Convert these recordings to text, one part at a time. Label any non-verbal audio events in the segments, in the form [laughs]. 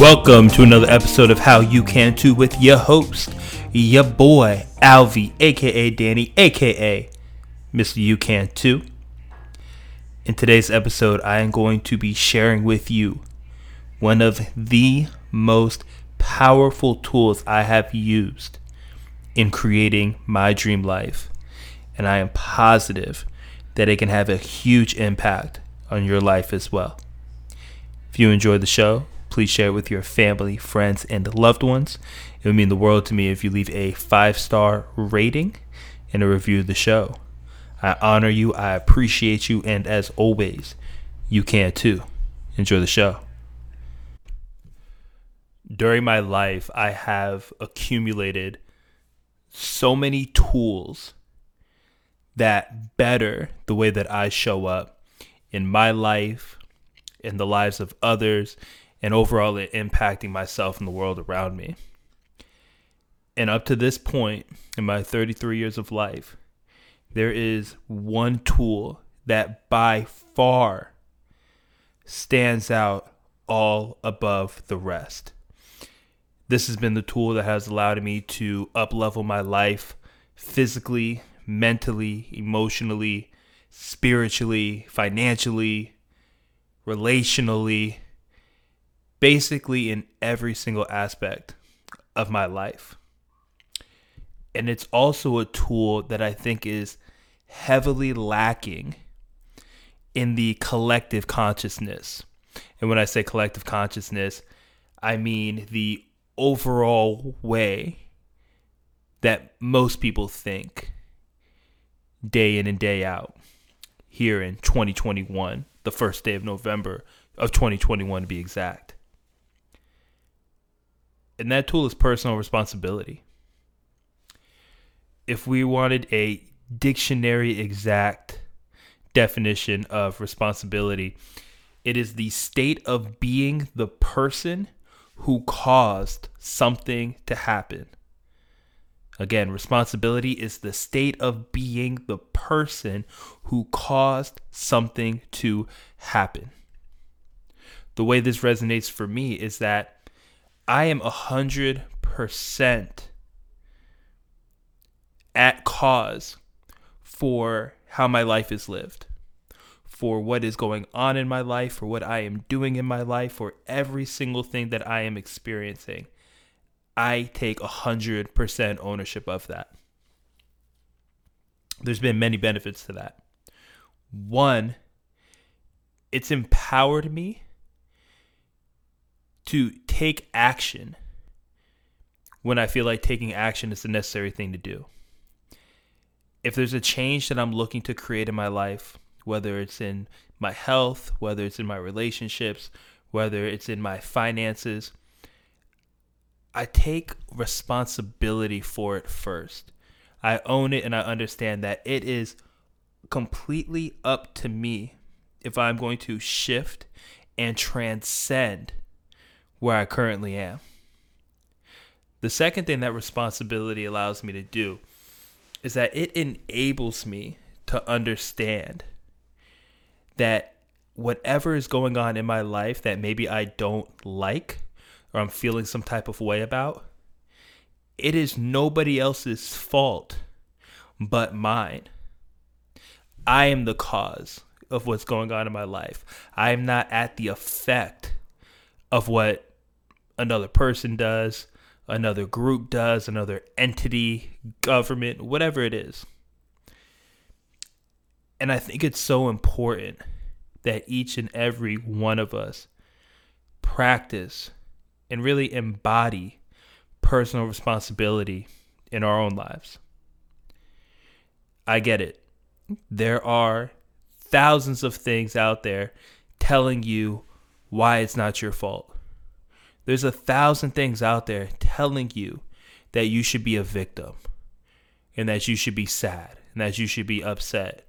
Welcome to another episode of How You Can Too with your host, your boy, Alvy, aka Danny, aka Mr. You Can Too. In today's episode, I am going to be sharing with you one of the most powerful tools I have used in creating my dream life. And I am positive that it can have a huge impact on your life as well. If you enjoy the show, please share it with your family, friends, and loved ones. It would mean the world to me if you leave a five star rating and a review of the show. I honor you, I appreciate you, and as always, you can too. Enjoy the show. During my life, I have accumulated so many tools that better the way that I show up in my life, in the lives of others, and overall it impacting myself and the world around me. And up to this point in my 33 years of life, there is one tool that by far stands out all above the rest. This has been the tool that has allowed me to uplevel my life physically, mentally, emotionally, spiritually, financially, relationally, basically in every single aspect of my life. And it's also a tool that I think is heavily lacking in the collective consciousness. And when I say collective consciousness, I mean the overall way that most people think day in and day out here in 2021, the first day of November of 2021 to be exact. And that tool is personal responsibility. If we wanted a dictionary exact definition of responsibility, it is the state of being the person who caused something to happen. Again, responsibility is the state of being the person who caused something to happen. The way this resonates for me is that I am a hundred percent at cause for how my life is lived, for what is going on in my life, for what I am doing in my life, for every single thing that I am experiencing. I take a hundred percent ownership of that. There's been many benefits to that. One, it's empowered me to take action when I feel like taking action is the necessary thing to do. If there's a change that I'm looking to create in my life, whether it's in my health, whether it's in my relationships, whether it's in my finances, I take responsibility for it first. I own it and I understand that it is completely up to me if I'm going to shift and transcend where I currently am. The second thing that responsibility allows me to do is that it enables me to understand that whatever is going on in my life that maybe I don't like or I'm feeling some type of way about, it is nobody else's fault but mine. I am the cause of what's going on in my life. I am not at the effect of what another person does, another group does, another entity, government, whatever it is. And I think it's so important that each and every one of us practice and really embody personal responsibility in our own lives. I get it. There are thousands of things out there telling you why it's not your fault. There's a thousand things out there telling you that you should be a victim and that you should be sad and that you should be upset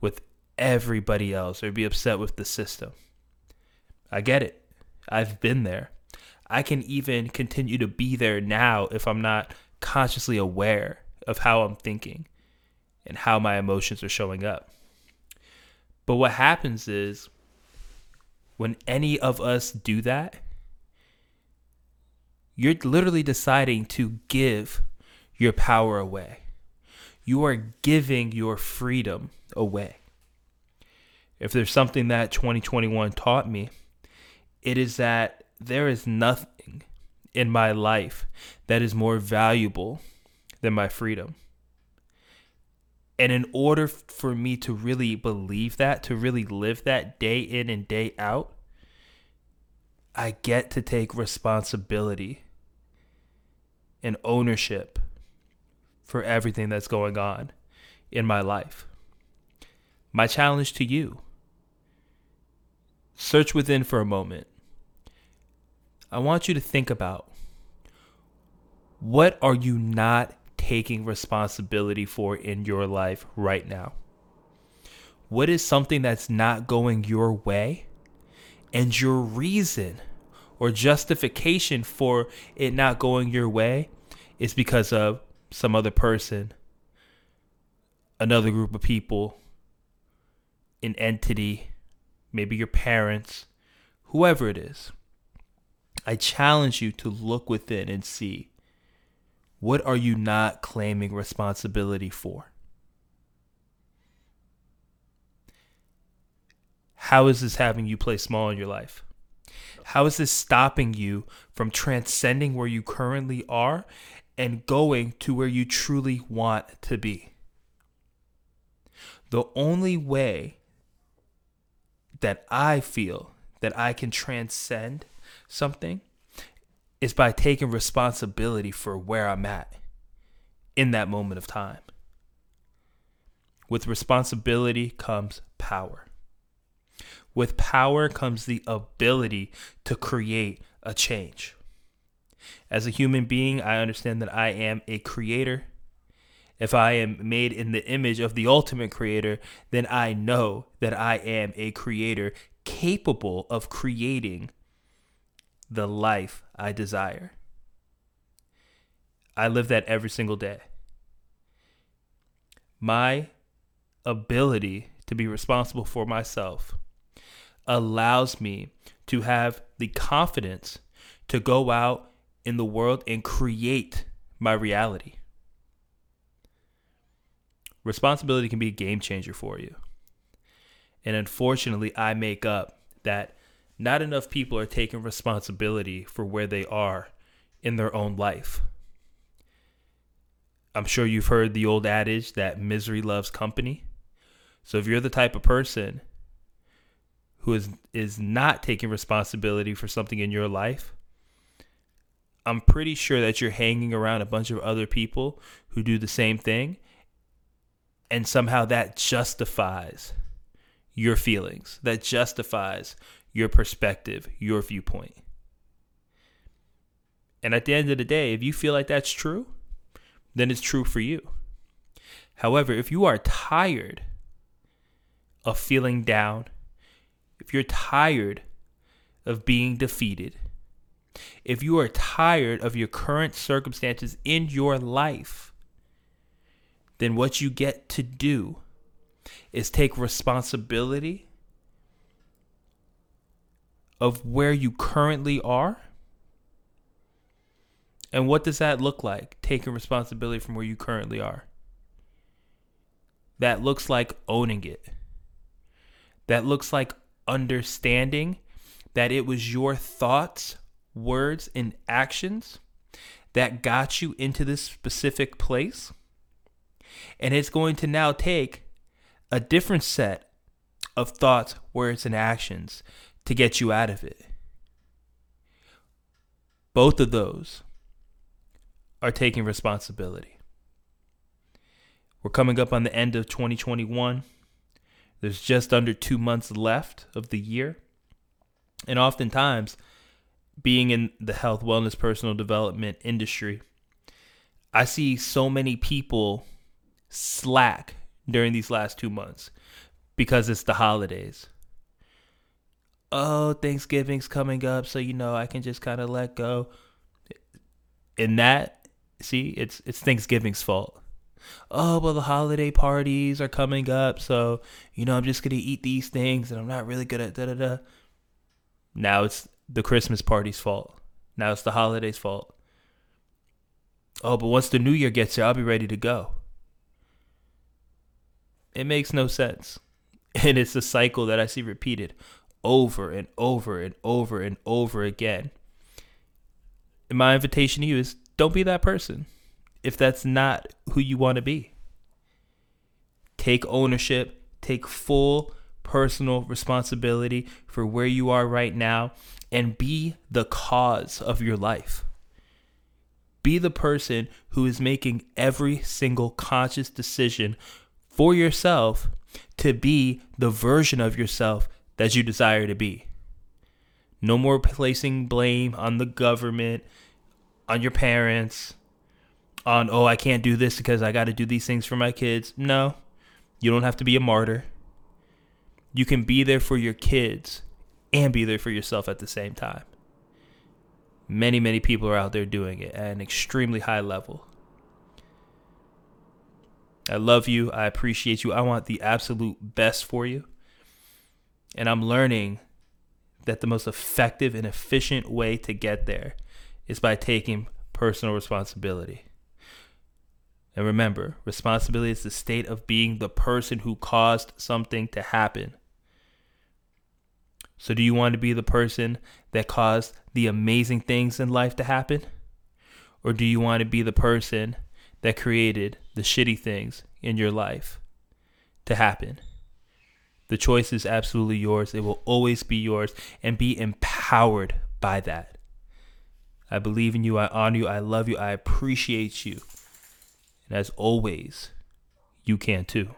with everybody else or be upset with the system. I get it. I've been there. I can even continue to be there now if I'm not consciously aware of how I'm thinking and how my emotions are showing up. But what happens is when any of us do that, you're literally deciding to give your power away. You are giving your freedom away. If there's something that 2021 taught me, it is that there is nothing in my life that is more valuable than my freedom. And in order for me to really believe that, to really live that day in and day out, I get to take responsibility and ownership for everything that's going on in my life. My challenge to you search within for a moment. I want you to think about what are you not taking responsibility for in your life right now? What is something that's not going your way? And your reason or justification for it not going your way is because of some other person, another group of people, an entity, maybe your parents, whoever it is. I challenge you to look within and see what are you not claiming responsibility for? How is this having you play small in your life? How is this stopping you from transcending where you currently are and going to where you truly want to be? The only way that I feel that I can transcend something is by taking responsibility for where I'm at in that moment of time. With responsibility comes power. With power comes the ability to create a change. As a human being, I understand that I am a creator. If I am made in the image of the ultimate creator, then I know that I am a creator capable of creating the life I desire. I live that every single day. My ability to be responsible for myself allows me to have the confidence to go out in the world and create my reality. Responsibility can be a game changer for you. And unfortunately, I make up that not enough people are taking responsibility for where they are in their own life. I'm sure you've heard the old adage that misery loves company. So if you're the type of person who is is not taking responsibility for something in your life, I'm pretty sure that you're hanging around a bunch of other people who do the same thing and somehow that justifies your feelings. That justifies your perspective, your viewpoint. And at the end of the day, if you feel like that's true, then it's true for you. However, if you are tired of feeling down, if you're tired of being defeated, if you are tired of your current circumstances in your life, then what you get to do is take responsibility of where you currently are? And what does that look like, taking responsibility from where you currently are? That looks like owning it. That looks like understanding that it was your thoughts, words, and actions that got you into this specific place. And it's going to now take a different set of thoughts, words, and actions to get you out of it. Both of those are taking responsibility. We're coming up on the end of 2021. There's just under two months left of the year. And oftentimes, being in the health, wellness, personal development industry, I see so many people slack during these last two months because it's the holidays oh, Thanksgiving's coming up, so you know I can just kind of let go. In that, see, it's it's Thanksgiving's fault. Oh, well, the holiday parties are coming up, so you know I'm just gonna eat these things, and I'm not really good at da da da. Now it's the Christmas party's fault Now it's the holiday's fault. Oh, but once the new year gets here, I'll be ready to go. It makes no sense. [laughs] And it's a cycle that I see repeated over and over and over and over again. And my invitation to you is don't be that person if that's not who you want to be. Take ownership, take full personal responsibility for where you are right now, and be the cause of your life. Be the person who is making every single conscious decision for yourself to be the version of yourself that you desire to be. No more placing blame on the government, on your parents, on, oh, I can't do this because I got to do these things for my kids. No, you don't have to be a martyr. You can be there for your kids and be there for yourself at the same time. Many, many people are out there doing it at an extremely high level. I love you. I appreciate you. I want the absolute best for you. And I'm learning that the most effective and efficient way to get there is by taking personal responsibility. And remember, responsibility is the state of being the person who caused something to happen. So, do you want to be the person that caused the amazing things in life to happen? Or do you want to be the person that created the shitty things in your life to happen? The choice is absolutely yours. It will always be yours and be empowered by that. I believe in you. I honor you. I love you. I appreciate you. As always, you can too.